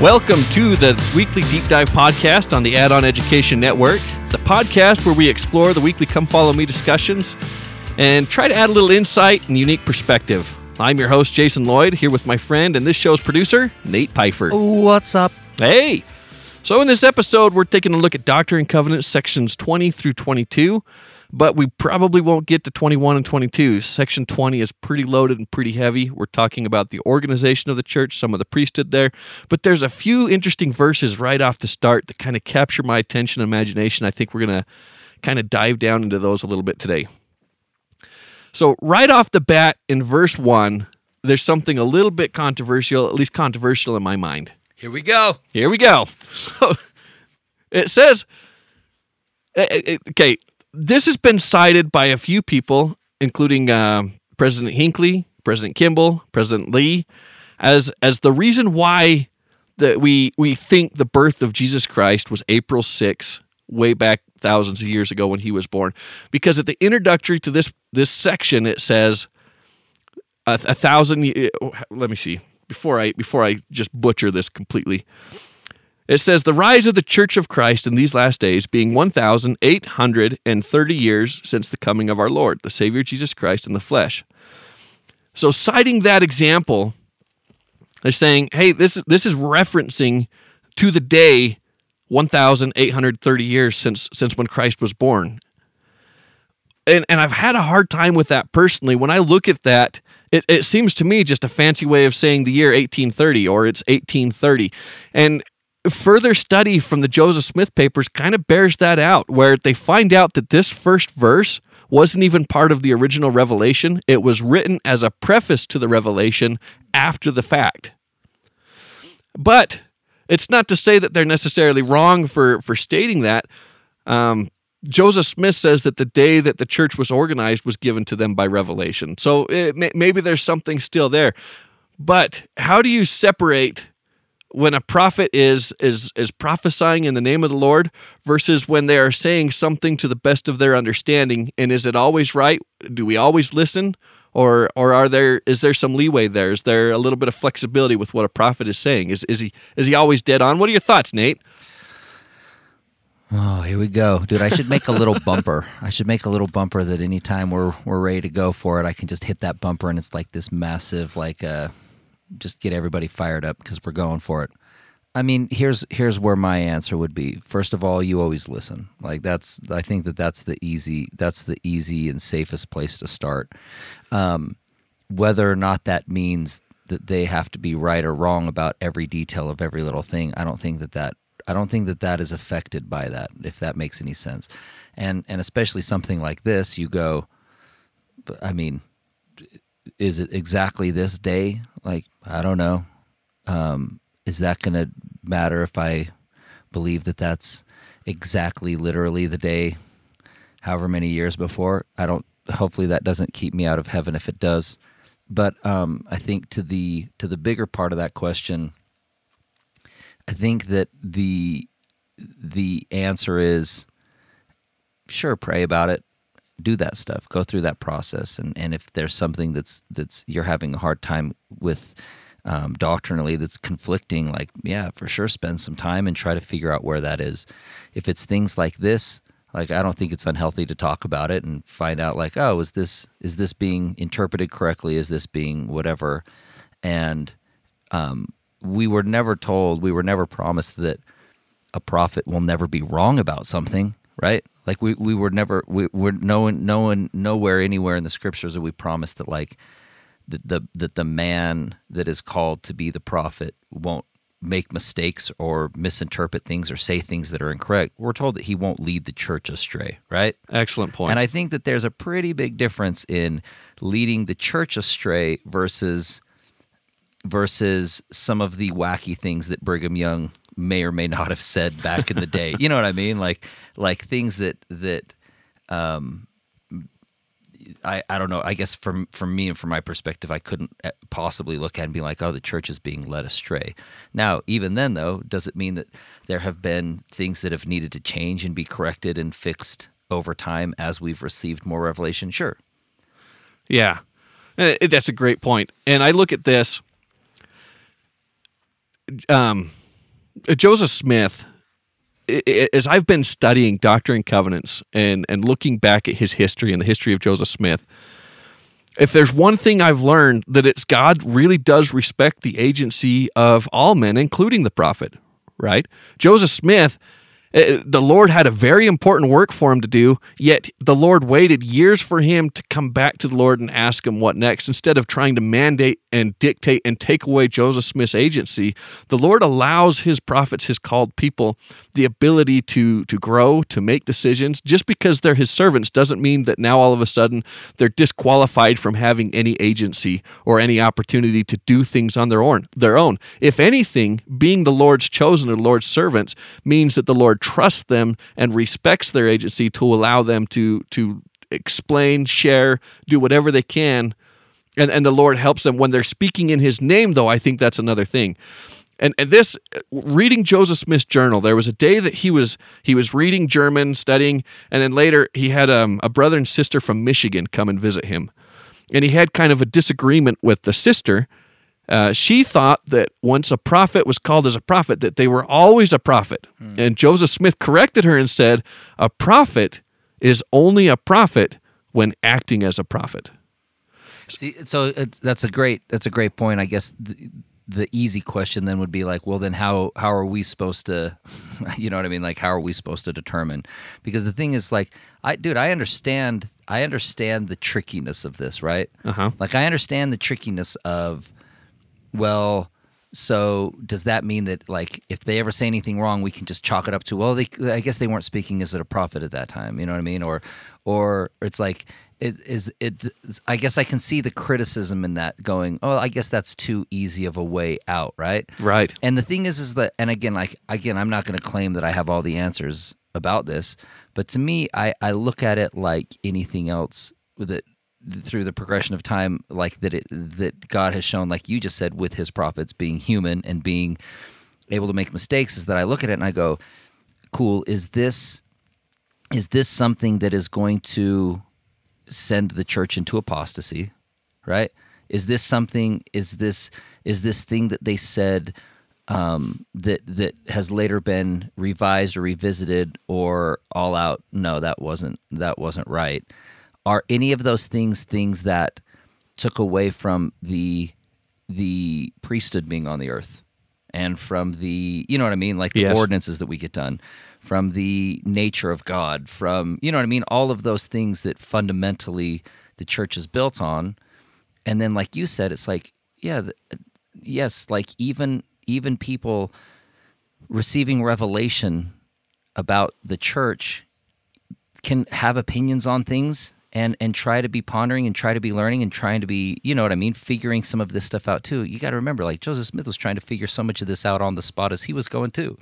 Welcome to the weekly deep dive podcast on the Add On Education Network, the podcast where we explore the weekly Come Follow Me discussions and try to add a little insight and unique perspective. I'm your host, Jason Lloyd, here with my friend and this show's producer, Nate Pfeiffer. What's up? Hey! So, in this episode, we're taking a look at Doctrine and Covenants sections 20 through 22 but we probably won't get to 21 and 22. Section 20 is pretty loaded and pretty heavy. We're talking about the organization of the church, some of the priesthood there, but there's a few interesting verses right off the start that kind of capture my attention and imagination. I think we're going to kind of dive down into those a little bit today. So, right off the bat in verse 1, there's something a little bit controversial, at least controversial in my mind. Here we go. Here we go. So, it says, eh, eh, eh, okay, this has been cited by a few people, including uh, President Hinckley, President Kimball, President Lee, as as the reason why that we we think the birth of Jesus Christ was April 6, way back thousands of years ago when he was born. Because at the introductory to this this section, it says a, a thousand. Let me see before I before I just butcher this completely. It says the rise of the Church of Christ in these last days being 1,830 years since the coming of our Lord, the Savior Jesus Christ in the flesh. So, citing that example, they're saying, hey, this, this is referencing to the day 1,830 years since, since when Christ was born. And, and I've had a hard time with that personally. When I look at that, it, it seems to me just a fancy way of saying the year 1830 or it's 1830. And further study from the Joseph Smith papers kind of bears that out, where they find out that this first verse wasn't even part of the original revelation. It was written as a preface to the revelation after the fact. But it's not to say that they're necessarily wrong for, for stating that. Um, Joseph Smith says that the day that the church was organized was given to them by revelation. So it, maybe there's something still there. But how do you separate when a prophet is is is prophesying in the name of the Lord versus when they are saying something to the best of their understanding and is it always right? Do we always listen? Or or are there is there some leeway there? Is there a little bit of flexibility with what a prophet is saying? Is is he is he always dead on? What are your thoughts Nate? Oh, here we go. Dude, I should make a little bumper. I should make a little bumper that anytime we're we're ready to go for it, I can just hit that bumper and it's like this massive like uh just get everybody fired up because we're going for it. I mean, here's here's where my answer would be. First of all, you always listen. Like that's I think that that's the easy that's the easy and safest place to start. Um, whether or not that means that they have to be right or wrong about every detail of every little thing, I don't think that that I don't think that that is affected by that. If that makes any sense, and and especially something like this, you go. I mean, is it exactly this day? Like I don't know. Um, is that going to matter if I believe that that's exactly literally the day, however many years before? I don't. Hopefully, that doesn't keep me out of heaven. If it does, but um, I think to the to the bigger part of that question, I think that the the answer is sure pray about it do that stuff go through that process. And, and if there's something that's that's you're having a hard time with um, doctrinally that's conflicting like yeah for sure spend some time and try to figure out where that is. If it's things like this like i don't think it's unhealthy to talk about it and find out like oh is this is this being interpreted correctly? Is this being whatever? And um, we were never told we were never promised that a prophet will never be wrong about something right like we, we were never we were no one no one nowhere anywhere in the scriptures that we promised that like that the that the man that is called to be the prophet won't make mistakes or misinterpret things or say things that are incorrect. We're told that he won't lead the church astray, right? Excellent point. And I think that there's a pretty big difference in leading the church astray versus versus some of the wacky things that Brigham Young may or may not have said back in the day. you know what I mean? Like like things that that um, I, I don't know. I guess from from me and from my perspective, I couldn't uh, possibly look at and be like, oh, the church is being led astray. Now, even then, though, does it mean that there have been things that have needed to change and be corrected and fixed over time as we've received more revelation? Sure. Yeah, uh, that's a great point. And I look at this. Um, Uh, Joseph Smith, as I've been studying Doctrine and Covenants and, and looking back at his history and the history of Joseph Smith, if there's one thing I've learned that it's God really does respect the agency of all men, including the prophet, right? Joseph Smith, Uh, the Lord had a very important work for him to do, yet the Lord waited years for him to come back to the Lord and ask him what next. Instead of trying to mandate and dictate and take away Joseph Smith's agency, the Lord allows his prophets, his called people, the ability to to grow, to make decisions. Just because they're his servants doesn't mean that now all of a sudden they're disqualified from having any agency or any opportunity to do things on their own. Their own. If anything, being the Lord's chosen or Lord's servants means that the Lord trusts them and respects their agency to allow them to to explain, share, do whatever they can and and the Lord helps them when they're speaking in His name. Though I think that's another thing. And, and this reading Joseph Smith's journal, there was a day that he was he was reading German, studying, and then later he had um, a brother and sister from Michigan come and visit him, and he had kind of a disagreement with the sister. Uh, she thought that once a prophet was called as a prophet, that they were always a prophet. And Joseph Smith corrected her and said, "A prophet is only a prophet when acting as a prophet." See, so it's, that's a great that's a great point. I guess the, the easy question then would be like, well, then how how are we supposed to, you know what I mean? Like, how are we supposed to determine? Because the thing is, like, I dude, I understand I understand the trickiness of this, right? Uh-huh. Like, I understand the trickiness of, well. So does that mean that like if they ever say anything wrong, we can just chalk it up to well, they I guess they weren't speaking as a prophet at that time, you know what I mean? Or or it's like it is it I guess I can see the criticism in that going, oh, I guess that's too easy of a way out, right? Right. And the thing is is that and again like again I'm not going to claim that I have all the answers about this, but to me I I look at it like anything else that through the progression of time like that it that God has shown like you just said with his prophets being human and being able to make mistakes is that I look at it and I go cool is this is this something that is going to send the church into apostasy right? Is this something is this is this thing that they said um, that that has later been revised or revisited or all out? No that wasn't that wasn't right are any of those things things that took away from the the priesthood being on the earth? And from the you know what I mean? Like the Yes. ordinances that we get done. From the nature of God. From you know what I mean? All of those things that fundamentally the church is built on. And then like you said it's like yeah yes like even even people receiving revelation about the church can have opinions on things and and try to be pondering and try to be learning and trying to be you know what I mean figuring some of this stuff out too. You got to remember like Joseph Smith was trying to figure so much of this out on the spot as he was going too,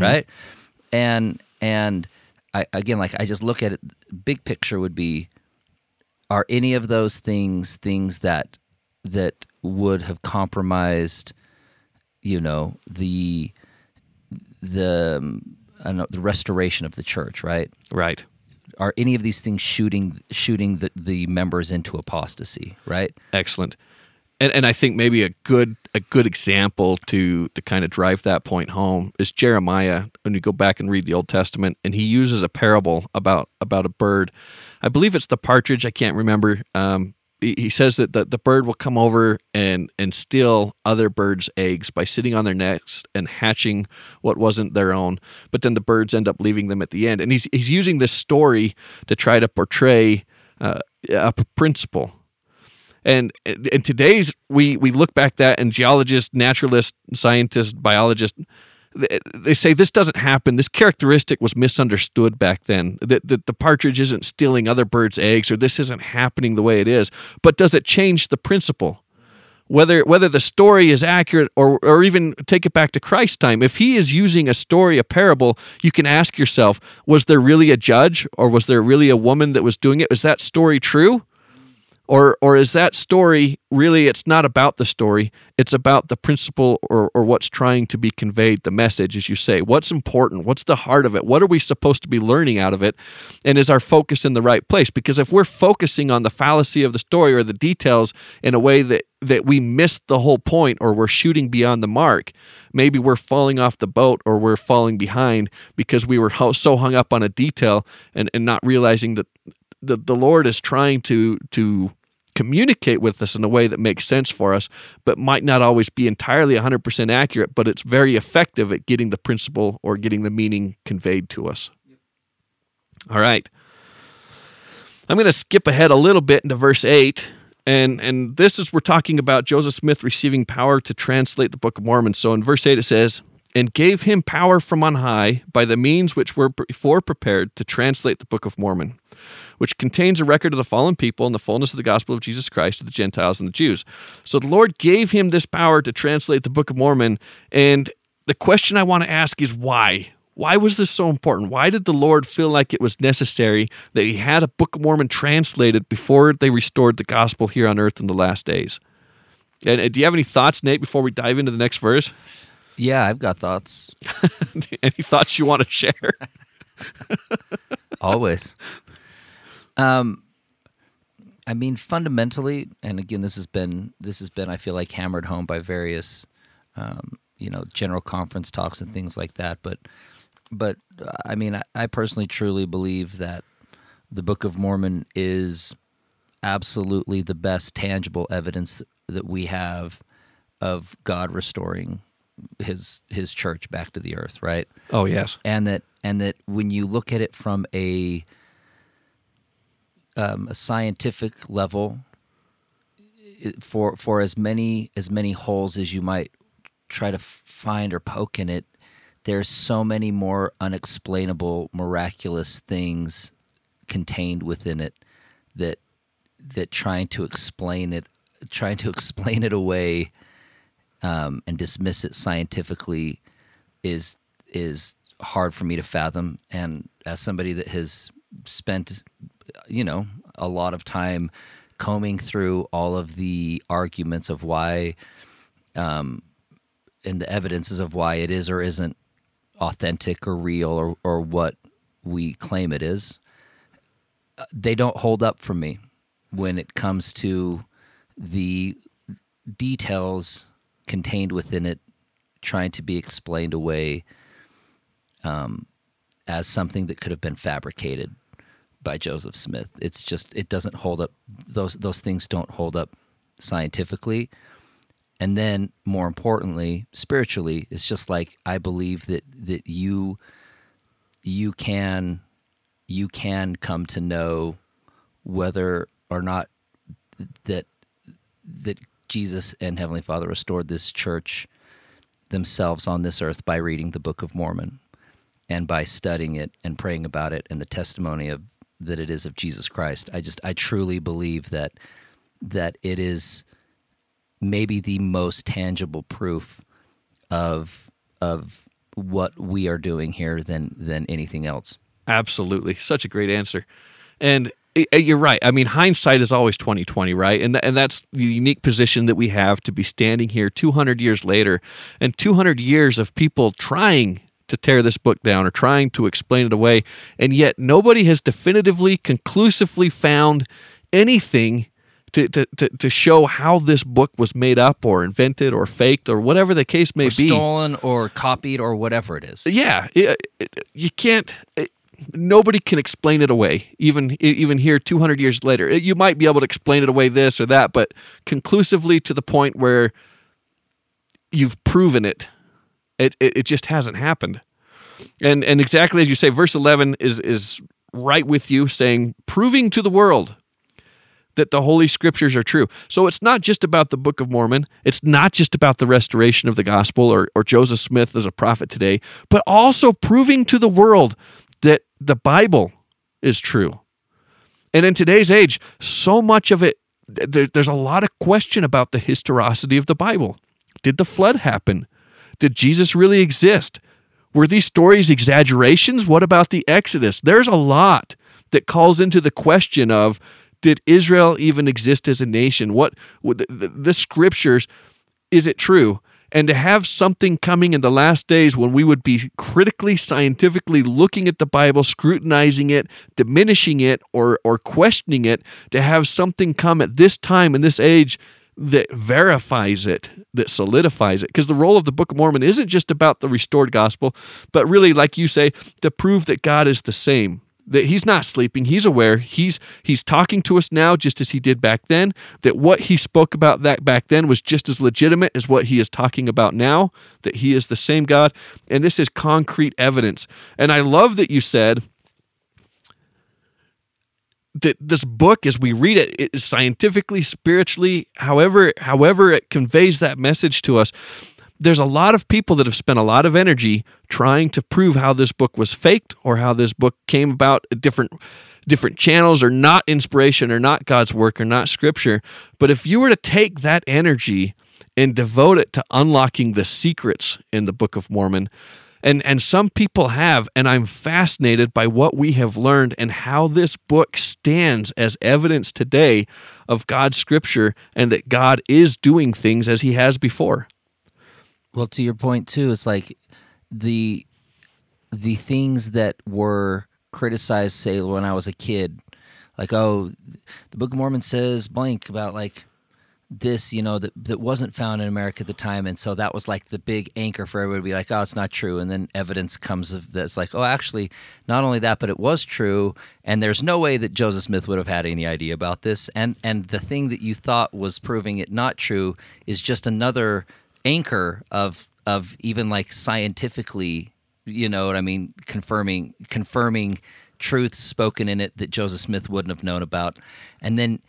right? And and I again like I just look at it big picture would be are any of those things things that that would have compromised you know the the um, know, the restoration of the church, right? Right. Are any of these things shooting shooting the, the members into apostasy, right? Excellent. And and I think maybe a good a good example to to kind of drive that point home is Jeremiah when you go back and read the Old Testament and he uses a parable about about a bird. I believe it's the partridge, I can't remember. Um he says that the, the bird will come over and, and steal other birds' eggs by sitting on their necks and hatching what wasn't their own. But then the birds end up leaving them at the end. And he's, he's using this story to try to portray uh, a principle. And in today's, we, we look back that and geologists, naturalists, scientists, biologists, they- say this doesn't happen. This characteristic was misunderstood back then. That, that the partridge isn't stealing other birds' eggs, or this isn't happening the way it is. But does it change the principle? Whether whether the story is accurate, or or even take it back to Christ's time, if he is using a story, a parable, you can ask yourself: Was there really a judge, or was there really a woman that was doing it? Is that story true? Or, or is that story really it's not about the story it's about the principle or, or what's trying to be conveyed the message as you say. What's important? What's the heart of it? What are we supposed to be learning out of it? And is our focus in the right place? Because if we're focusing on the fallacy of the story or the details in a way that that we miss the whole point or we're shooting beyond the mark maybe we're falling off the boat or we're falling behind because we were so hung up on a detail and, and not realizing that the, the Lord is trying to to communicate with us in a way that makes sense for us, but might not always be entirely 100% accurate, but it's very effective at getting the principle or getting the meaning conveyed to us. All right. I'm going to skip ahead a little bit into verse 8. And, and this is we're talking about Joseph Smith receiving power to translate the Book of Mormon. So in verse 8 it says, and gave him power from on high by the means which were before prepared to translate the Book of Mormon which contains a record of the fallen people and the fullness of the gospel of Jesus Christ to the Gentiles and the Jews. So the Lord gave him this power to translate the Book of Mormon. And the question I want to ask is why? Why was this so important? Why did the Lord feel like it was necessary that he had a Book of Mormon translated before they restored the gospel here on earth in the last days? And uh, do you have any thoughts, Nate, before we dive into the next verse? Yeah, I've got thoughts. any thoughts you want to share? Always. Um, I mean, fundamentally, and again, this has been this has been I feel like hammered home by various, um, you know, general conference talks and things like that. But, but I mean, I, I personally truly believe that the Book of Mormon is absolutely the best tangible evidence that we have of God restoring his his church back to the earth, right? Oh yes. And that and that when you look at it from a um, a scientific level for for as many as many holes as you might try to find or poke in it there's so many more unexplainable miraculous things contained within it that that trying to explain it trying to explain it away um, and dismiss it scientifically is is hard for me to fathom and as somebody that has spent you know, a lot of time combing through all of the arguments of why, um, and the evidences of why it is or isn't authentic or real or, or what we claim it is. Uh, they don't hold up for me when it comes to the details contained within it trying to be explained away um, as something that could have been fabricated by Joseph Smith. It's just it doesn't hold up. Those those things don't hold up scientifically. And then more importantly, spiritually, it's just like I believe that that you you can you can come to know whether or not that that Jesus and Heavenly Father restored this church themselves on this earth by reading the Book of Mormon and by studying it and praying about it and the testimony of that it is of Jesus Christ. I just I truly believe that that it is maybe the most tangible proof of of what we are doing here than than anything else. Absolutely. Such a great answer. And you're right. I mean, hindsight is always 2020, right? And and that's the unique position that we have to be standing here 200 years later and 200 years of people trying to tear this book down or trying to explain it away. And yet, nobody has definitively, conclusively found anything to, to, to, to show how this book was made up or invented or faked or whatever the case may or be. Stolen or copied or whatever it is. Yeah. you can't. Nobody can explain it away even even here 200 years later you might be able to explain it away this or that but conclusively to the point where you've proven it it, it, it just hasn't happened. And and exactly as you say, verse eleven is is right with you, saying, proving to the world that the Holy Scriptures are true. So it's not just about the Book of Mormon. It's not just about the restoration of the gospel or, or Joseph Smith as a prophet today, but also proving to the world that the Bible is true. And in today's age, so much of it, there, there's a lot of question about the historicity of the Bible. Did the flood happen? Did Jesus really exist? Were these stories exaggerations? What about the Exodus? There's a lot that calls into the question of did Israel even exist as a nation? What, what the, the, the scriptures is it true? And to have something coming in the last days when we would be critically, scientifically looking at the Bible, scrutinizing it, diminishing it, or, or questioning it, to have something come at this time in this age that verifies it, that solidifies it. Because the role of the Book of Mormon isn't just about the restored gospel, but really, like you say, to prove that God is the same that he's not sleeping. He's aware. He's he's talking to us now just as he did back then that what he spoke about that back then was just as legitimate as what he is talking about now that he is the same god. And this is concrete evidence. And i love that you said that this book as we read it, it is scientifically spiritually however however it conveys that message to us there's a lot of people that have spent a lot of energy trying to prove how this book was faked or how this book came about different different channels or not inspiration or not God's work or not scripture. But if you were to take that energy and devote it to unlocking the secrets in the Book of Mormon, and and some people have and I'm fascinated by what we have learned and how this book stands as evidence today of God's scripture and that God is doing things as he has before. Well, to your point too, it's like the the things that were criticized, say when I was a kid, like oh, the Book of Mormon says blank about like this, you know, that that wasn't found in America at the time, and so that was like the big anchor for everybody to be like, oh, it's not true, and then evidence comes of that's like, oh, actually, not only that, but it was true, and there's no way that Joseph Smith would have had any idea about this, and and the thing that you thought was proving it not true is just another anchor of of even like scientifically, you know what I mean, confirming confirming truths spoken in it that Joseph Smith wouldn't have known about. And then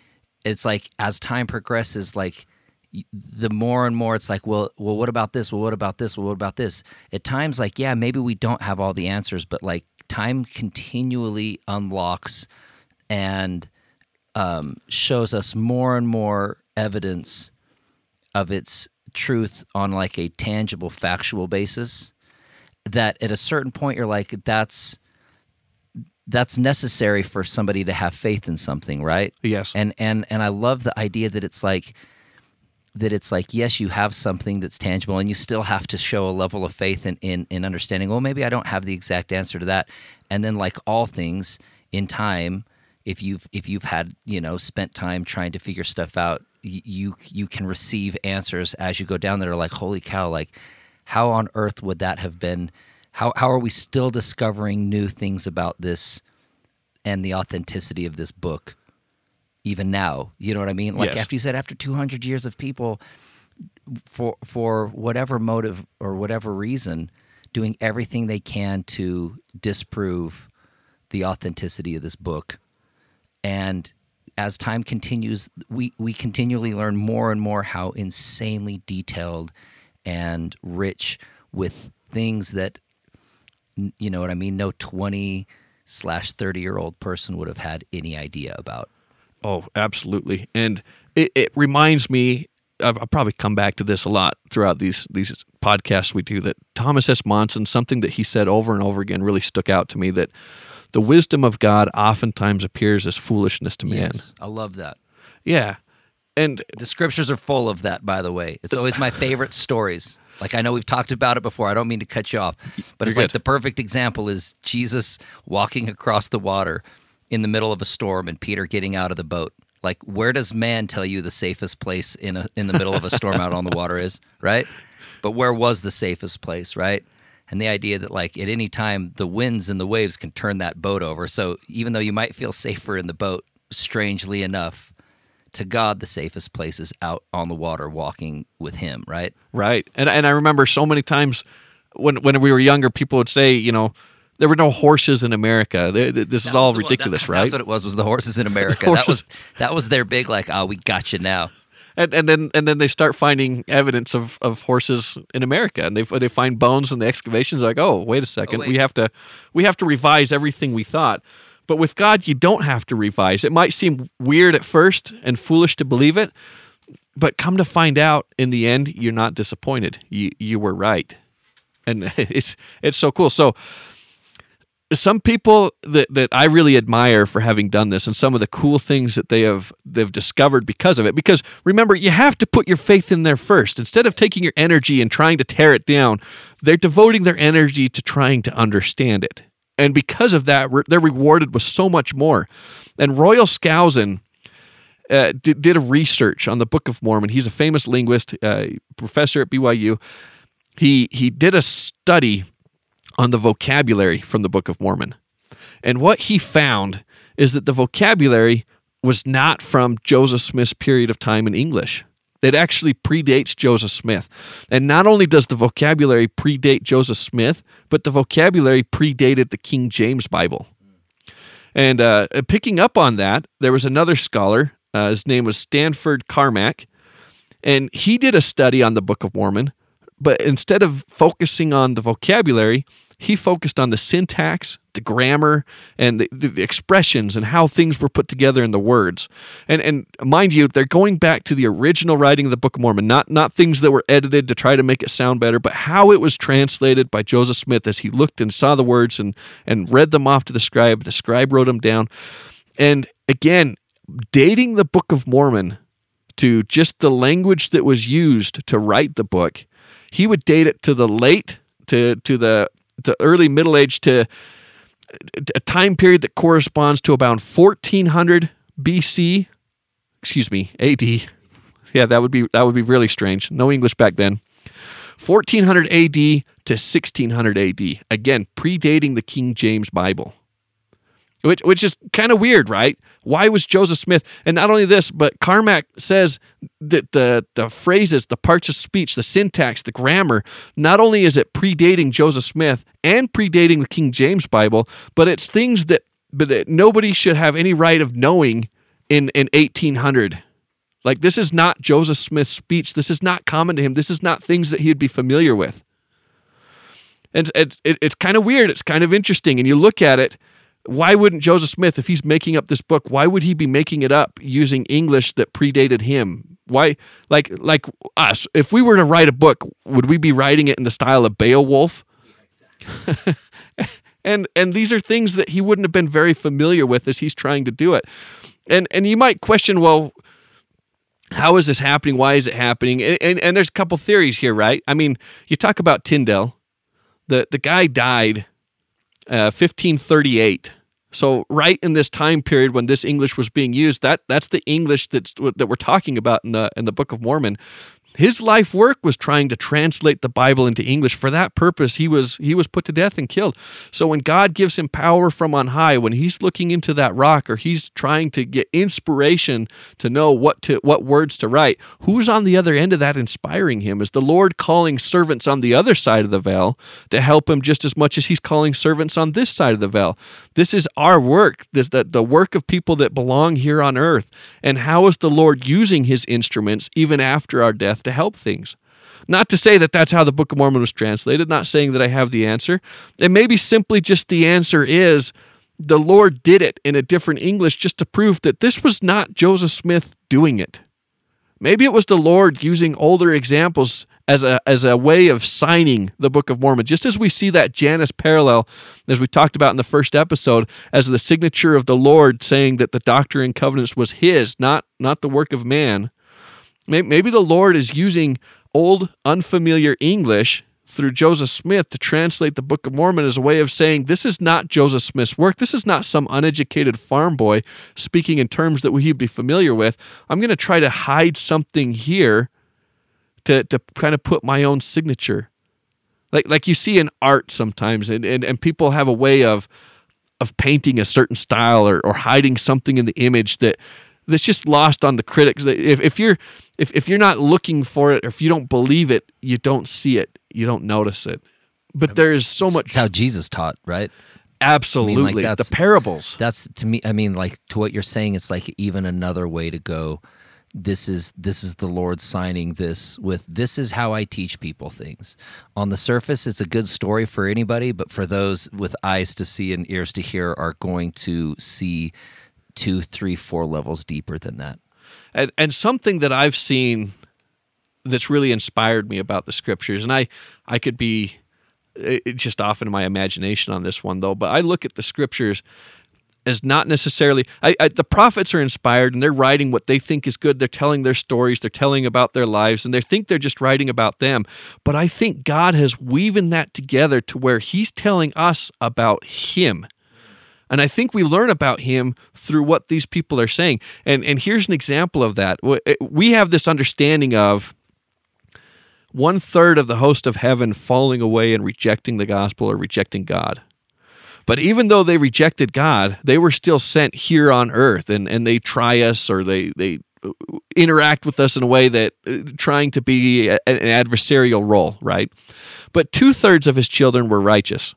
it's like as time progresses, like the more and more it's like, well, well, what about this? Well, what about this? Well, what about this? At times, like, yeah, maybe we don't have all the answers, but like time continually unlocks and um, shows us more and more evidence of its truth on like a tangible factual basis that at a certain point you're like that's that's necessary for somebody to have faith in something right? Yes. And and and i love the idea that it's like that it's like yes you have something that's tangible and you still have to show a level of faith in in, in understanding well maybe i don't have the exact answer to that. And then like all things in time if you've if you've had you know spent time trying to figure stuff out you you can receive answers as you go down there like holy cow like how on earth would that have been? How how are we still discovering new things about this and the authenticity of this book even now? You know what i mean? Like Yes. after you said after 200 years of people for for whatever motive or whatever reason doing everything they can to disprove the authenticity of this book and as time continues we we continually learn more and more how insanely detailed and rich with things that you know what i mean no 20 slash 30 year old person would have had any idea about Oh, absolutely. And it, it reminds me. I've, I'll probably come back to this a lot throughout these these podcasts we do. That Thomas S. Monson, something that he said over and over again, really stuck out to me. That the wisdom of God oftentimes appears as foolishness to man. i love that. Yeah, and the scriptures are full of that by the way. It's always my favorite stories. Like i know we've talked about it before. I don't mean to cut you off but it's like good. the perfect example is jesus walking across the water in the middle of a storm and peter getting out of the boat. Like where does man tell you the safest place in a in the middle of a storm out on the water is right? But where was the safest place right and the idea that like at any time the winds and the waves can turn that boat over so even though you might feel safer in the boat strangely enough to God, the safest place is out on the water walking with Him, right? Right. And and I remember so many times when when we were younger, people would say, you know, there were no horses in America. Th- th- This is all the one- ridiculous, that- right? That's what it was. Was the horses in America? That was that was their big like, oh, we got you now. And and then and then they start finding evidence of, of horses in America, and they they find bones in the excavations. Like, oh, wait a second, oh, wait. we have to we have to revise everything we thought. But with God, you don't have to revise. It might seem weird at first and foolish to believe it, but come to find out, in the end, you're not disappointed. You you were right, and it's it's so cool. So some people that, that I really admire for having done this and some of the cool things that they have they've discovered because of it. Because remember, you have to put your faith in there first. Instead of taking your energy and trying to tear it down, they're devoting their energy to trying to understand it. And because of that, they're rewarded with so much more. And Royal Skousen uh, did, did a research on the Book of Mormon. He's a famous linguist, uh, professor at BYU. He he did a study on the vocabulary from the Book of Mormon. And what he found is that the vocabulary was not from Joseph Smith's period of time in English. It actually predates Joseph Smith. And not only does the vocabulary predate Joseph Smith, but the vocabulary predated the King James Bible. And uh, picking up on that, there was another scholar. Uh, his name was Stanford Carmack. And he did a study on the Book of Mormon but instead of focusing on the vocabulary, he focused on the syntax, the grammar, and the, the, expressions and how things were put together in the words. And and mind you, they're going back to the original writing of the Book of Mormon, not not things that were edited to try to make it sound better, but how it was translated by Joseph Smith as he looked and saw the words and and read them off to the scribe. The scribe wrote them down. And again, dating the Book of Mormon to just the language that was used to write the book he would date it to the late to to the the early middle age to a time period that corresponds to about 1400 BC. Excuse me, AD. Yeah, that would be that would be really strange. No English back then. 1400 AD to 1600 AD. Again, predating the King James Bible which which is kind of weird, right? Why was Joseph Smith? And not only this, but Carmack says that the the phrases, the parts of speech, the syntax, the grammar, not only is it predating Joseph Smith and predating the King James Bible, but it's things that but that nobody should have any right of knowing in in 1800. Like this is not Joseph Smith's speech. This is not common to him. This is not things that he'd be familiar with. And it's, it, it's kind of weird. It's kind of interesting. And you look at it, why wouldn't Joseph Smith, if he's making up this book, why would he be making it up using English that predated him? Why, like, like us, if we were to write a book, would we be writing it in the style of Beowulf? and and these are things that he wouldn't have been very familiar with as he's trying to do it. And and you might question, well, how is this happening? Why is it happening? And, and, and there's a couple theories here, right? I mean, you talk about Tyndale. The the guy died 1538. Uh, so right in this time period when this English was being used, that that's the English that's that we're talking about in the in the Book of Mormon. His life work was trying to translate the Bible into English. For that purpose, he was he was put to death and killed. So when God gives him power from on high, when he's looking into that rock or he's trying to get inspiration to know what to what words to write, who's on the other end of that inspiring him? Is the Lord calling servants on the other side of the veil to help him just as much as he's calling servants on this side of the veil? This is our work. This the, the work of people that belong here on earth. And how is the Lord using his instruments even after our death? To help things. Not to say that that's how the Book of Mormon was translated, not saying that I have the answer. And maybe simply just the answer is the Lord did it in a different English just to prove that this was not Joseph Smith doing it. Maybe it was the Lord using older examples as a as a way of signing the Book of Mormon, just as we see that Janus parallel, as we talked about in the first episode, as the signature of the Lord saying that the Doctrine and Covenants was His, not not the work of man. Maybe the Lord is using old, unfamiliar English through Joseph Smith to translate the Book of Mormon as a way of saying this is not Joseph Smith's work. This is not some uneducated farm boy speaking in terms that we'd be familiar with. I'm going to try to hide something here to, to kind of put my own signature. Like, like you see in art sometimes, and, and, and people have a way of of painting a certain style or, or hiding something in the image that that's just lost on the critics. If, if you're if, if you're not looking for it or if you don't believe it, you don't see it, you don't notice it. But there is so much. It's how Jesus taught, right? Absolutely, I mean, like the parables. That's to me. I mean, like to what you're saying, it's like even another way to go. This is this is the Lord signing this with. This is how I teach people things. On the surface, it's a good story for anybody, but for those with eyes to see and ears to hear, are going to see two, three, four levels deeper than that. And, and something that I've seen that's really inspired me about the scriptures, and I, I could be It, just off in my imagination on this one though. But I look at the scriptures as not necessarily I, I, the prophets are inspired and they're writing what they think is good they're telling their stories they're telling about their lives and they think they're just writing about them but i think god has woven that together to where he's telling us about him and I think we learn about him through what these people are saying. And and here's an example of that. We have this understanding of one third of the host of heaven falling away and rejecting the gospel or rejecting God. But even though they rejected God, they were still sent here on earth and, and they try us or they, they interact with us in a way that uh, trying to be an adversarial role, right? But two thirds of his children were righteous.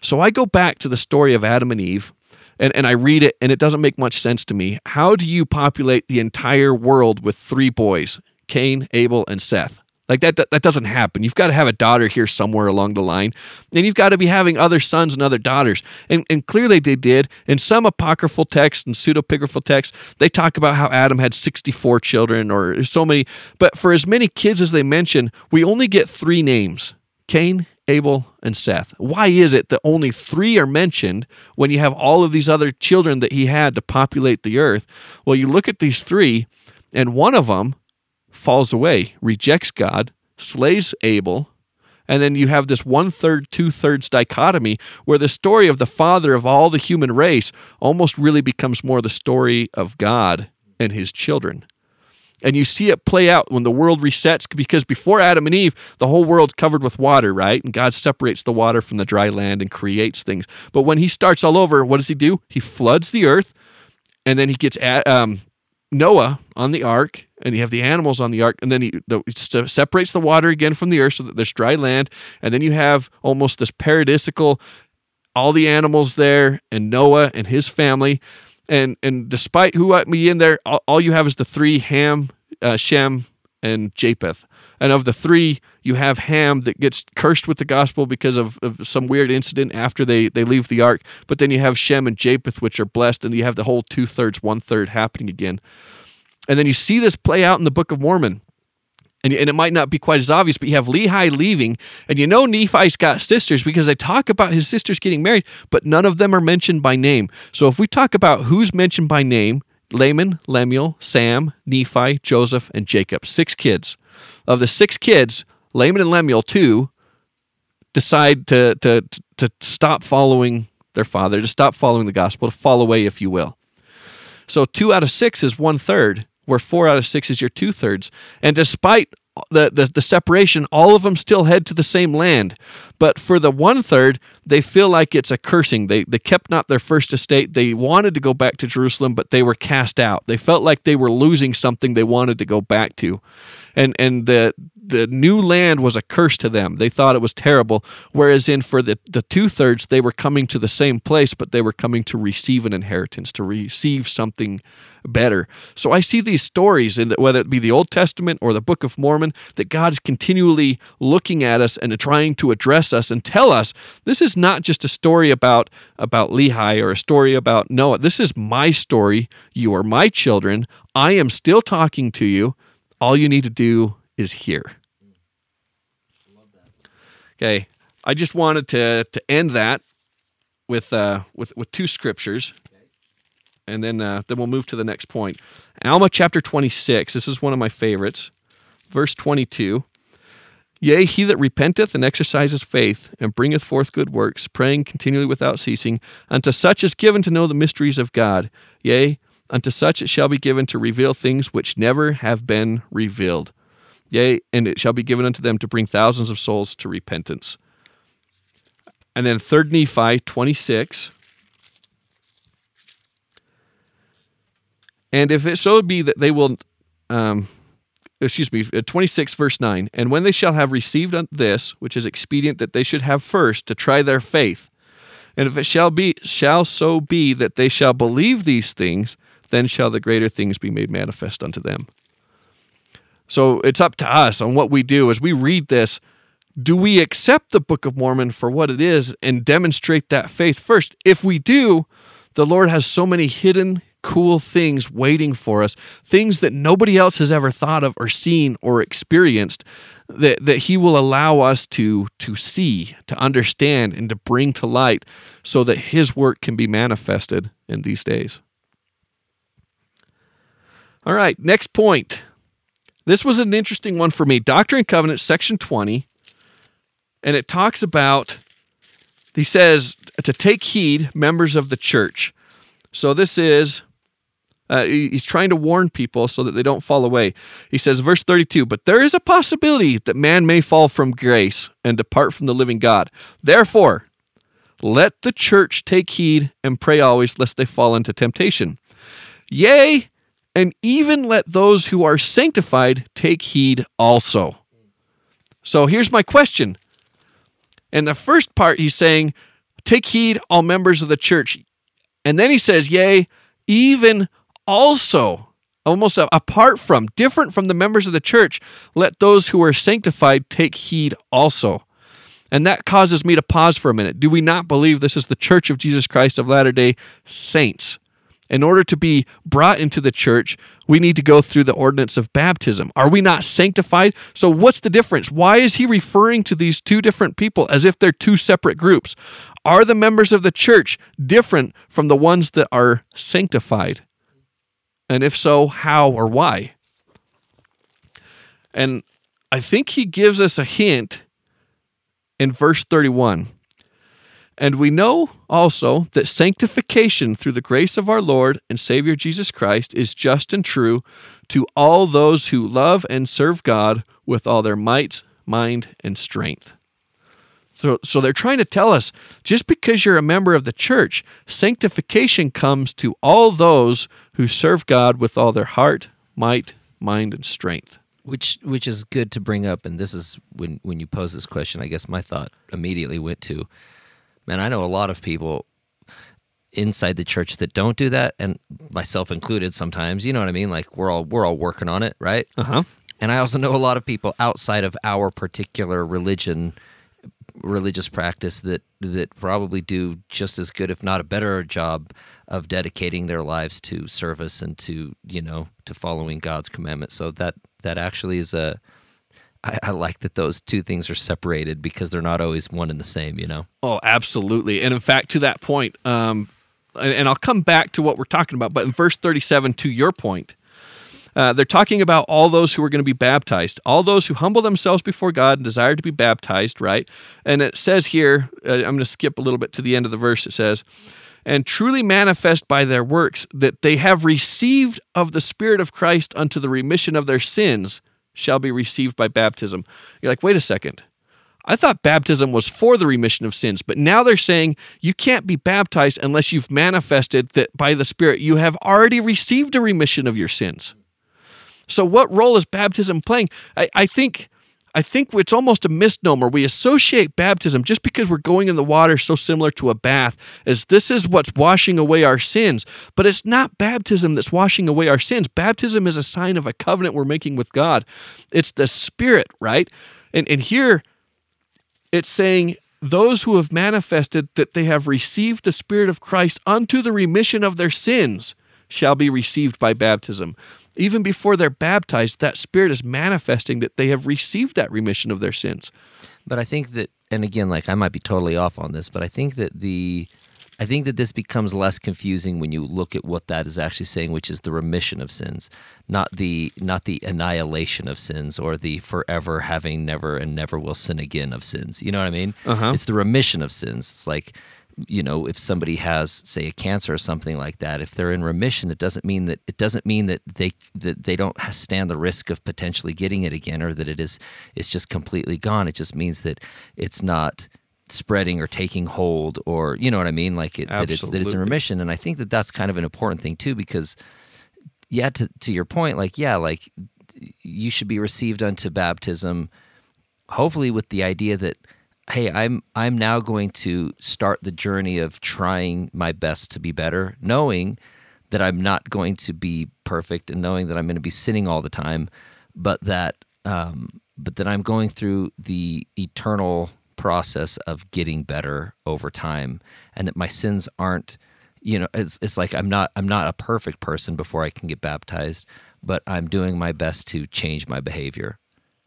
So I go back to the story of Adam and Eve and, and I read it and it doesn't make much sense to me. How do you populate the entire world with three boys, Cain, Abel, and Seth? Like that, that, that doesn't happen. You've got to have a daughter here somewhere along the line. And you've got to be having other sons and other daughters. And, and clearly they did. In some apocryphal texts and pseudepigraphal texts, they talk about how Adam had 64 children or so many. But for as many kids as they mention, we only get three names Cain, Abel, and Seth. Why is it that only three are mentioned when you have all of these other children that he had to populate the earth? Well, you look at these three, and one of them falls away, rejects God, slays Abel, and then you have this one third, two thirds dichotomy where the story of the father of all the human race almost really becomes more the story of God and his children. And you see it play out when the world resets because before Adam and Eve, the whole world's covered with water, right? And God separates the water from the dry land and creates things. But when he starts all over, what does he do? He floods the earth and then he gets at, um, Noah on the ark, and you have the animals on the ark, and then he the, separates the water again from the earth so that there's dry land, and then you have almost this paradisical, all the animals there, and Noah and his family, and and despite who might be in there, all, all you have is the three Ham, uh, Shem, and Japheth. And of the three, you have Ham that gets cursed with the gospel because of, of some weird incident after they, they leave the ark. But then you have Shem and Japheth, which are blessed, and you have the whole two thirds, one third happening again. And then you see this play out in the Book of Mormon. And, and it might not be quite as obvious, but you have Lehi leaving, and you know Nephi's got sisters because they talk about his sisters getting married, but none of them are mentioned by name. So if we talk about who's mentioned by name, Laman, Lemuel, Sam, Nephi, Joseph, and Jacob. Six kids. Of the six kids, Laman and Lemuel, two, decide to, to, to stop following their father, to stop following the gospel, to fall away, if you will. So two out of six is one third, where four out of six is your two thirds. And despite the, the, the separation, all of them still head to the same land. But for the one third, they feel like it's a cursing. They, they kept not their first estate. They wanted to go back to Jerusalem, but they were cast out. They felt like they were losing something they wanted to go back to. And, and the, the new land was a curse to them. They thought it was terrible. Whereas in for the, the two thirds, they were coming to the same place, but they were coming to receive an inheritance, to receive something better. So I see these stories, in the, whether it be the Old Testament or the Book of Mormon, that God is continually looking at us and trying to address us and tell us this is not just a story about about Lehi or a story about Noah. This is my story. You are my children. I am still talking to you. All you need to do is here. Okay, I just wanted to to end that with uh, with with two scriptures, and then uh, then we'll move to the next point. Alma chapter twenty six. This is one of my favorites. Verse twenty two. Yea, he that repenteth and exercises faith and bringeth forth good works, praying continually without ceasing, unto such is given to know the mysteries of God. Yea, unto such it shall be given to reveal things which never have been revealed. Yea, and it shall be given unto them to bring thousands of souls to repentance. And then 3rd Nephi 26. And if it so be that they will, um, excuse me, uh, 26 verse 9, and when they shall have received this, which is expedient that they should have first to try their faith, and if it shall be, shall so be that they shall believe these things, then shall the greater things be made manifest unto them. So it's up to us on what we do as we read this. Do we accept the Book of Mormon for what it is and demonstrate that faith first? If we do, the Lord has so many hidden, cool things waiting for us, things that nobody else has ever thought of or seen or experienced, that, that he will allow us to to see, to understand, and to bring to light so that his work can be manifested in these days. All right, next point. This was an interesting one for me. Doctrine and Covenants, section 20. And it talks about, he says, to take heed, members of the church. So this is uh, he's trying to warn people so that they don't fall away. He says, verse 32 But there is a possibility that man may fall from grace and depart from the living God. Therefore, let the church take heed and pray always, lest they fall into temptation. Yea, and even let those who are sanctified take heed also. So here's my question. In the first part, he's saying, Take heed, all members of the church. And then he says, Yea, even also, almost apart from, different from the members of the church, let those who are sanctified take heed also. And that causes me to pause for a minute. Do we not believe this is the church of Jesus Christ of Latter day Saints? In order to be brought into the church, we need to go through the ordinance of baptism. Are we not sanctified? So, what's the difference? Why is he referring to these two different people as if they're two separate groups? Are the members of the church different from the ones that are sanctified? And if so, how or why? And I think he gives us a hint in verse 31. And we know also that sanctification through the grace of our Lord and Savior Jesus Christ is just and true to all those who love and serve God with all their might, mind, and strength. So, so they're trying to tell us just because you're a member of the church, sanctification comes to all those who serve God with all their heart, might, mind, and strength. Which which is good to bring up, and this is when when you pose this question, I guess my thought immediately went to, man, I know a lot of people inside the church that don't do that, and myself included. Sometimes, you know what I mean? Like we're all we're all working on it, right? Uh huh. And I also know a lot of people outside of our particular religion religious practice that that probably do just as good, if not a better job, of dedicating their lives to service and to you know to following God's commandments. So that that actually is a I, I, like that those two things are separated because they're not always one and the same, you know? Oh, absolutely. And in fact, to that point, um, and, and I'll come back to what we're talking about, but in verse 37, to your point, uh, they're talking about all those who are going to be baptized, all those who humble themselves before God and desire to be baptized, right? And it says here, uh, I'm going to skip a little bit to the end of the verse. It says, and truly manifest by their works that they have received of the Spirit of Christ unto the remission of their sins shall be received by baptism. You're like, wait a second. I thought baptism was for the remission of sins, but now they're saying you can't be baptized unless you've manifested that by the Spirit you have already received a remission of your sins. So, what role is baptism playing? I, I think. I think it's almost a misnomer. We associate baptism just because we're going in the water so similar to a bath as this is what's washing away our sins. But it's not baptism that's washing away our sins. Baptism is a sign of a covenant we're making with God. It's the Spirit, right? And, and here it's saying, those who have manifested that they have received the Spirit of Christ unto the remission of their sins shall be received by baptism even before they're baptized, that Spirit is manifesting that they have received that remission of their sins. But I think that, and again, like I might be totally off on this, but I think that the, I think that this becomes less confusing when you look at what that is actually saying, which is the remission of sins, not the not the annihilation of sins or the forever having never and never will sin again of sins. You know what I mean? Uh-huh. It's the remission of sins. It's like you know if somebody has say a cancer or something like that if they're in remission it doesn't mean that it doesn't mean that they that they don't stand the risk of potentially getting it again or that it is it's just completely gone. It just means that it's not spreading or taking hold or you know what i mean? Like it, that it's that it's in remission. And i think that that's kind of an important thing too because yeah to, to your point like yeah like you should be received unto baptism hopefully with the idea that hey, I'm I'm now going to start the journey of trying my best to be better, knowing that I'm not going to be perfect and knowing that I'm going to be sinning all the time, but that um, but that I'm going through the eternal process of getting better over time, and that my sins aren't. You know, it's it's like I'm not I'm not a perfect person before I can get baptized, but I'm doing my best to change my behavior.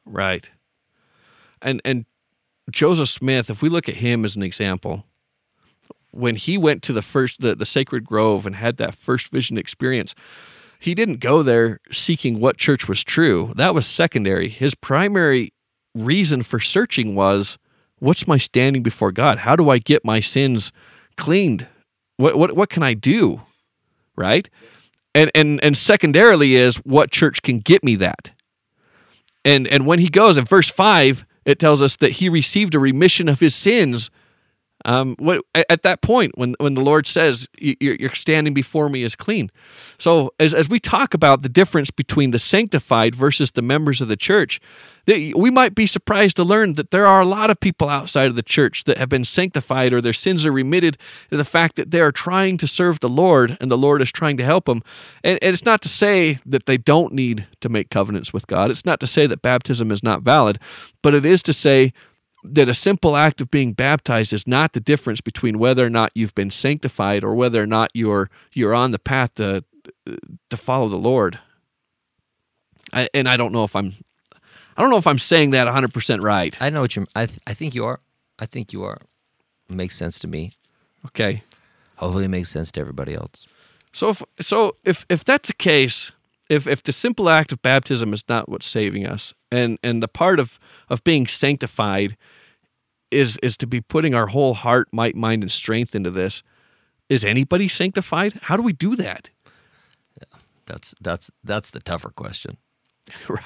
Right. And and Joseph Smith, if we look at him as an example, when he went to the first the, the sacred grove and had that first vision experience, he didn't go there seeking what church was true. That was secondary. His primary reason for searching was what's my standing before God? How do I get my sins cleaned? What what what can I do? Right? And and and secondarily is what church can get me that. And and when he goes in verse 5, it tells us that he received a remission of his sins um, what, at that point, when, when the Lord says, You're standing before me as clean. So, as, as we talk about the difference between the sanctified versus the members of the church, we might be surprised to learn that there are a lot of people outside of the church that have been sanctified or their sins are remitted to the fact that they are trying to serve the Lord and the Lord is trying to help them. And it's not to say that they don't need to make covenants with God, it's not to say that baptism is not valid, but it is to say that a simple act of being baptized is not the difference between whether or not you've been sanctified or whether or not you're you're on the path to to follow the Lord. I, and I don't know if I'm I don't know if I'm saying that 100% right. I know what you I th- I think you are. I think you are. It makes sense to me. Okay. Hopefully it makes sense to everybody else. So if so if if that's the case, if if the simple act of baptism is not what's saving us, and and the part of of being sanctified is is to be putting our whole heart, might, mind, and strength into this. Is anybody sanctified? How do we do that? Yeah, that's that's that's the tougher question.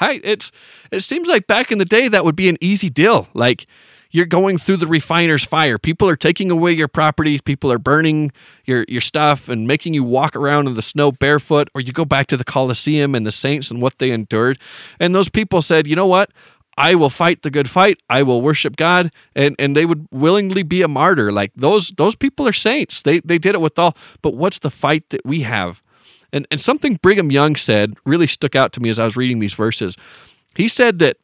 Right? It's it seems like back in the day that would be an easy deal. Like you're going through the refiner's fire. People are taking away your property. People are burning your, your stuff and making you walk around in the snow barefoot. Or you go back to the Colosseum and the saints and what they endured. And those people said, you know what? I will fight the good fight. I will worship God, and and they would willingly be a martyr. Like those those people are saints. They they did it with all. But what's the fight that we have? And and something Brigham Young said really stuck out to me as I was reading these verses. He said that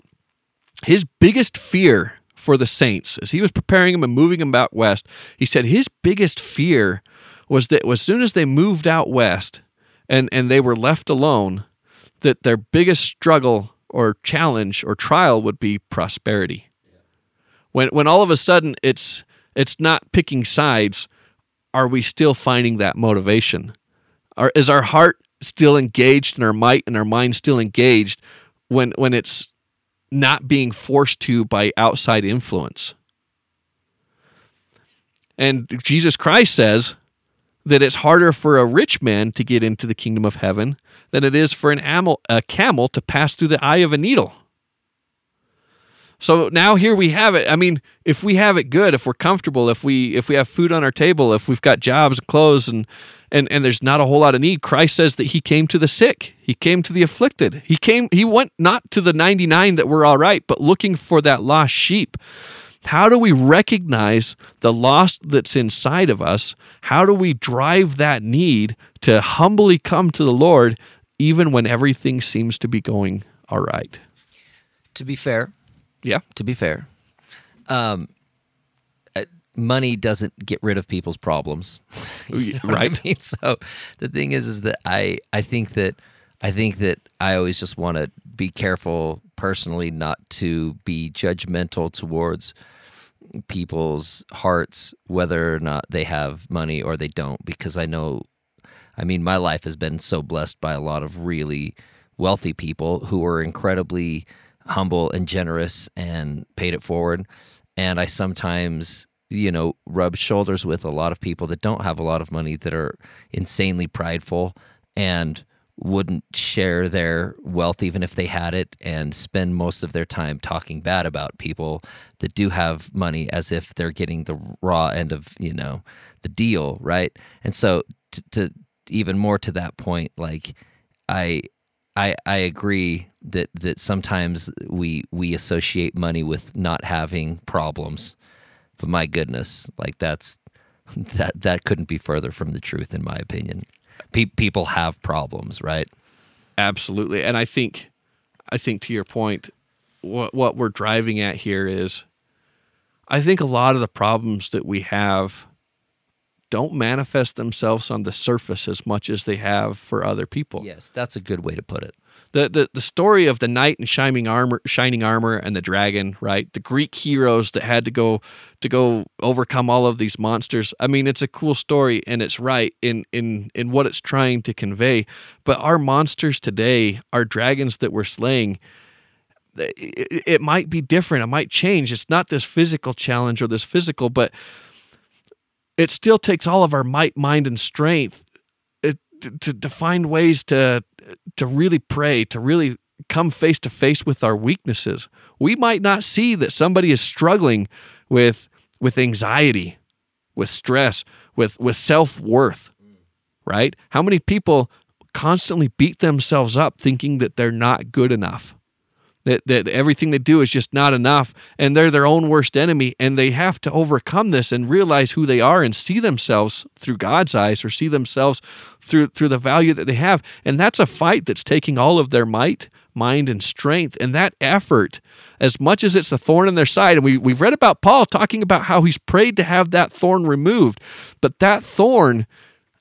his biggest fear for the Saints. As he was preparing them and moving them out west, he said his biggest fear was that as soon as they moved out west and, and they were left alone, that their biggest struggle or challenge or trial would be prosperity. When when all of a sudden it's it's not picking sides, are we still finding that motivation? Are, is our heart still engaged and our might and our mind still engaged when when it's not being forced to by outside influence. And Jesus Christ says that it's harder for a rich man to get into the kingdom of heaven than it is for an amel, a camel to pass through the eye of a needle. So now here we have it. I mean, if we have it good, if we're comfortable, if we if we have food on our table, if we've got jobs and clothes and and and there's not a whole lot of need, Christ says that he came to the sick. He came to the afflicted. He came he went not to the 99 that were all right, but looking for that lost sheep. How do we recognize the lost that's inside of us? How do we drive that need to humbly come to the Lord even when everything seems to be going all right? To be fair, yeah. To be fair, um, uh, money doesn't get rid of people's problems, right? I mean, so the thing is, is that I I think that I think that I always just want to be careful personally not to be judgmental towards people's hearts whether or not they have money or they don't because I know I mean my life has been so blessed by a lot of really wealthy people who are incredibly humble and generous and paid it forward. And I sometimes, you know, rub shoulders with a lot of people that don't have a lot of money that are insanely prideful and wouldn't share their wealth even if they had it and spend most of their time talking bad about people that do have money as if they're getting the raw end of, you know, the deal, right? And so to, to even more to that point, like I I I agree that that sometimes we we associate money with not having problems. But my goodness, like that's that that couldn't be further from the truth in my opinion. Pe- people have problems, right? Absolutely. And I think I think to your point what what we're driving at here is I think a lot of the problems that we have don't manifest themselves on the surface as much as they have for other people. Yes, that's a good way to put it. The, the the story of the knight in shining armor, shining armor, and the dragon, right? The Greek heroes that had to go to go overcome all of these monsters. I mean, it's a cool story, and it's right in in in what it's trying to convey. But our monsters today, our dragons that we're slaying, it, it might be different. It might change. It's not this physical challenge or this physical, but it still takes all of our might, mind, and strength uh, to, to find ways to to really pray, to really come face to face with our weaknesses. We might not see that somebody is struggling with with anxiety, with stress, with with self-worth, right? How many people constantly beat themselves up thinking that they're not good enough? That, that everything they do is just not enough and they're their own worst enemy and they have to overcome this and realize who they are and see themselves through God's eyes or see themselves through through the value that they have. And that's a fight that's taking all of their might mind and strength and that effort as much as it's a thorn in their side and we, we've read about Paul talking about how he's prayed to have that thorn removed but that thorn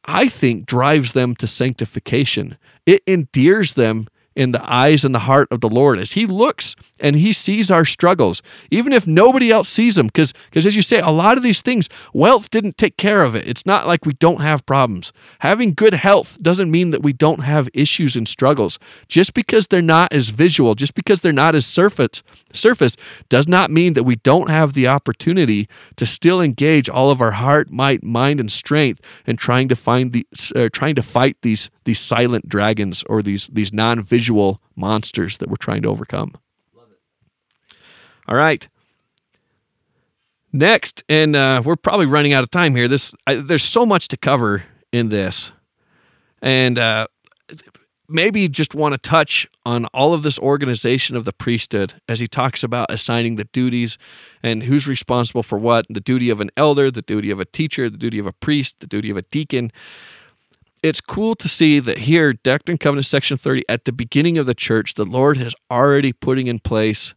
I think drives them to sanctification. It endears them in the eyes and the heart of the Lord as He looks and He sees our struggles, even if nobody else sees them. Because, as you say, a lot of these things, wealth didn't take care of it. It's not like we don't have problems. Having good health doesn't mean that we don't have issues and struggles. Just because they're not as visual, just because they're not as surface, surface does not mean that we don't have the opportunity to still engage all of our heart, might, mind, and strength in trying to find the, uh, trying to fight these these silent dragons or these these non-visual monsters that we're trying to overcome. All right. Next, and uh, we're probably running out of time here. This I, there's so much to cover in this, and uh, maybe just want to touch on all of this organization of the priesthood as he talks about assigning the duties and who's responsible for what the duty of an elder, the duty of a teacher, the duty of a priest, the duty of a deacon it's cool to see that here, Doctrine and Covenants section 30, at the beginning of the church, the Lord has already putting in place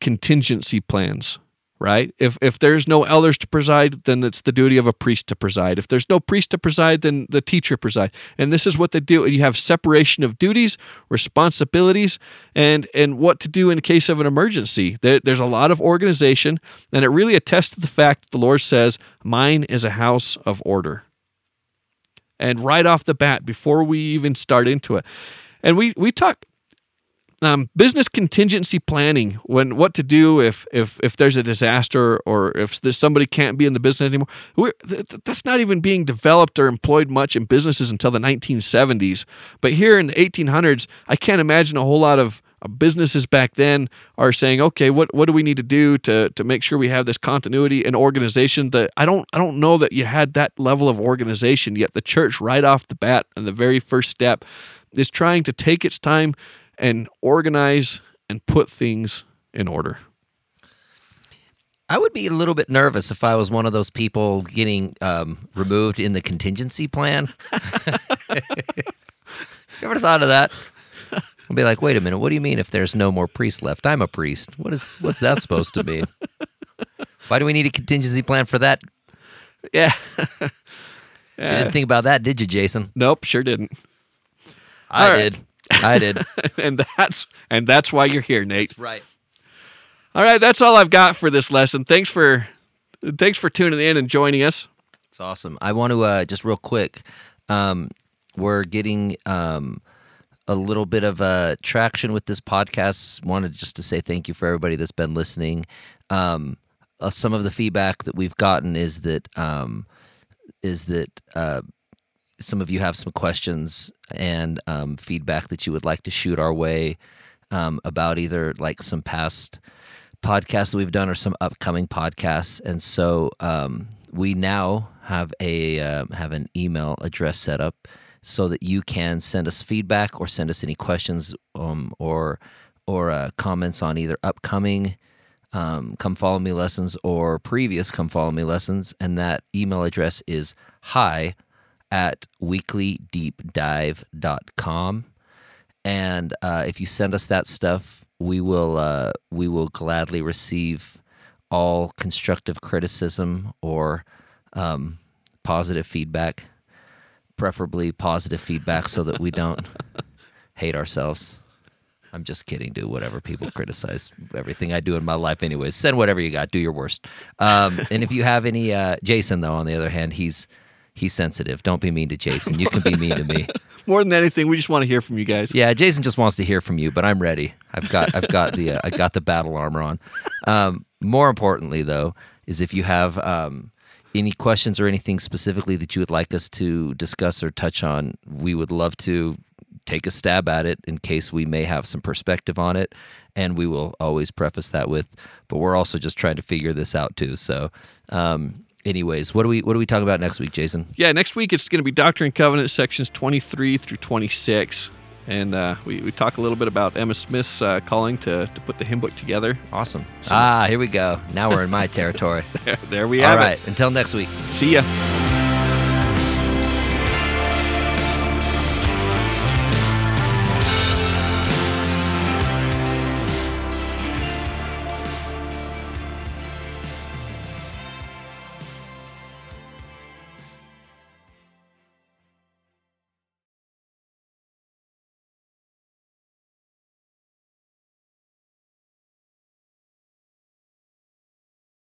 contingency plans, right? If if there's no elders to preside, then it's the duty of a priest to preside. If there's no priest to preside, then the teacher preside. And this is what they do. You have separation of duties, responsibilities, and and what to do in case of an emergency. There's a lot of organization, and it really attests to the fact that the Lord says, "Mine is a house of order." And right off the bat before we even start into it. And we we talk um, business contingency planning when what to do if if if there's a disaster or if there's somebody can't be in the business anymore. We're, that's not even being developed or employed much in businesses until the 1970s. But here in the 1800s, I can't imagine a whole lot of businesses back then are saying, okay, what what do we need to do to to make sure we have this continuity and organization? That I don't I don't know that you had that level of organization yet. The church right off the bat and the very first step is trying to take its time and organize and put things in order. I would be a little bit nervous if I was one of those people getting um, removed in the contingency plan. you ever thought of that? I'll be like, wait a minute, what do you mean if there's no more priests left? I'm a priest. What is what's that supposed to mean? Why do we need a contingency plan for that? Yeah. You didn't think about that, did you, Jason? Nope, sure didn't. I right. did. I did. and that's and that's why you're here, Nate. That's right. All right, that's all I've got for this lesson. Thanks for thanks for tuning in and joining us. It's awesome. I want to uh, just real quick. Um, we're getting um, a little bit of uh, traction with this podcast. Wanted just to say thank you for everybody that's been listening. Um, uh, some of the feedback that we've gotten is that um, is that uh, some of you have some questions and um, feedback that you would like to shoot our way um, about either like some past podcasts that we've done or some upcoming podcasts. And so um, we now have a um, have an email address set up so that you can send us feedback or send us any questions um, or or uh, comments on either upcoming um, come follow me lessons or previous come follow me lessons. And that email address is hi at weeklydeepdive.com and uh, if you send us that stuff we will uh, we will gladly receive all constructive criticism or um, positive feedback, preferably positive feedback, so that we don't hate ourselves. I'm just kidding, Do Whatever people criticize everything I do in my life, anyways. Send whatever you got. Do your worst. Um, and if you have any, uh, Jason though, on the other hand, he's he's sensitive. Don't be mean to Jason. You can be mean to me. More than anything, we just want to hear from you guys. Yeah, Jason just wants to hear from you, but I'm ready. I've got I've got the uh, I got the battle armor on. Um, more importantly, though, is if you have um, any questions or anything specifically that you would like us to discuss or touch on, we would love to take a stab at it in case we may have some perspective on it. And we will always preface that with, but we're also just trying to figure this out too. So, um, anyways, what do we what do we talk about next week, Jason? Yeah, next week it's going to be Doctrine and Covenant sections 23 through 26. And uh, we, we talk a little bit about Emma Smith's uh, calling to, to put the hymn book together. Awesome. Ah, here we go. Now we're in my territory. There, there we All have right. Until next week. See ya.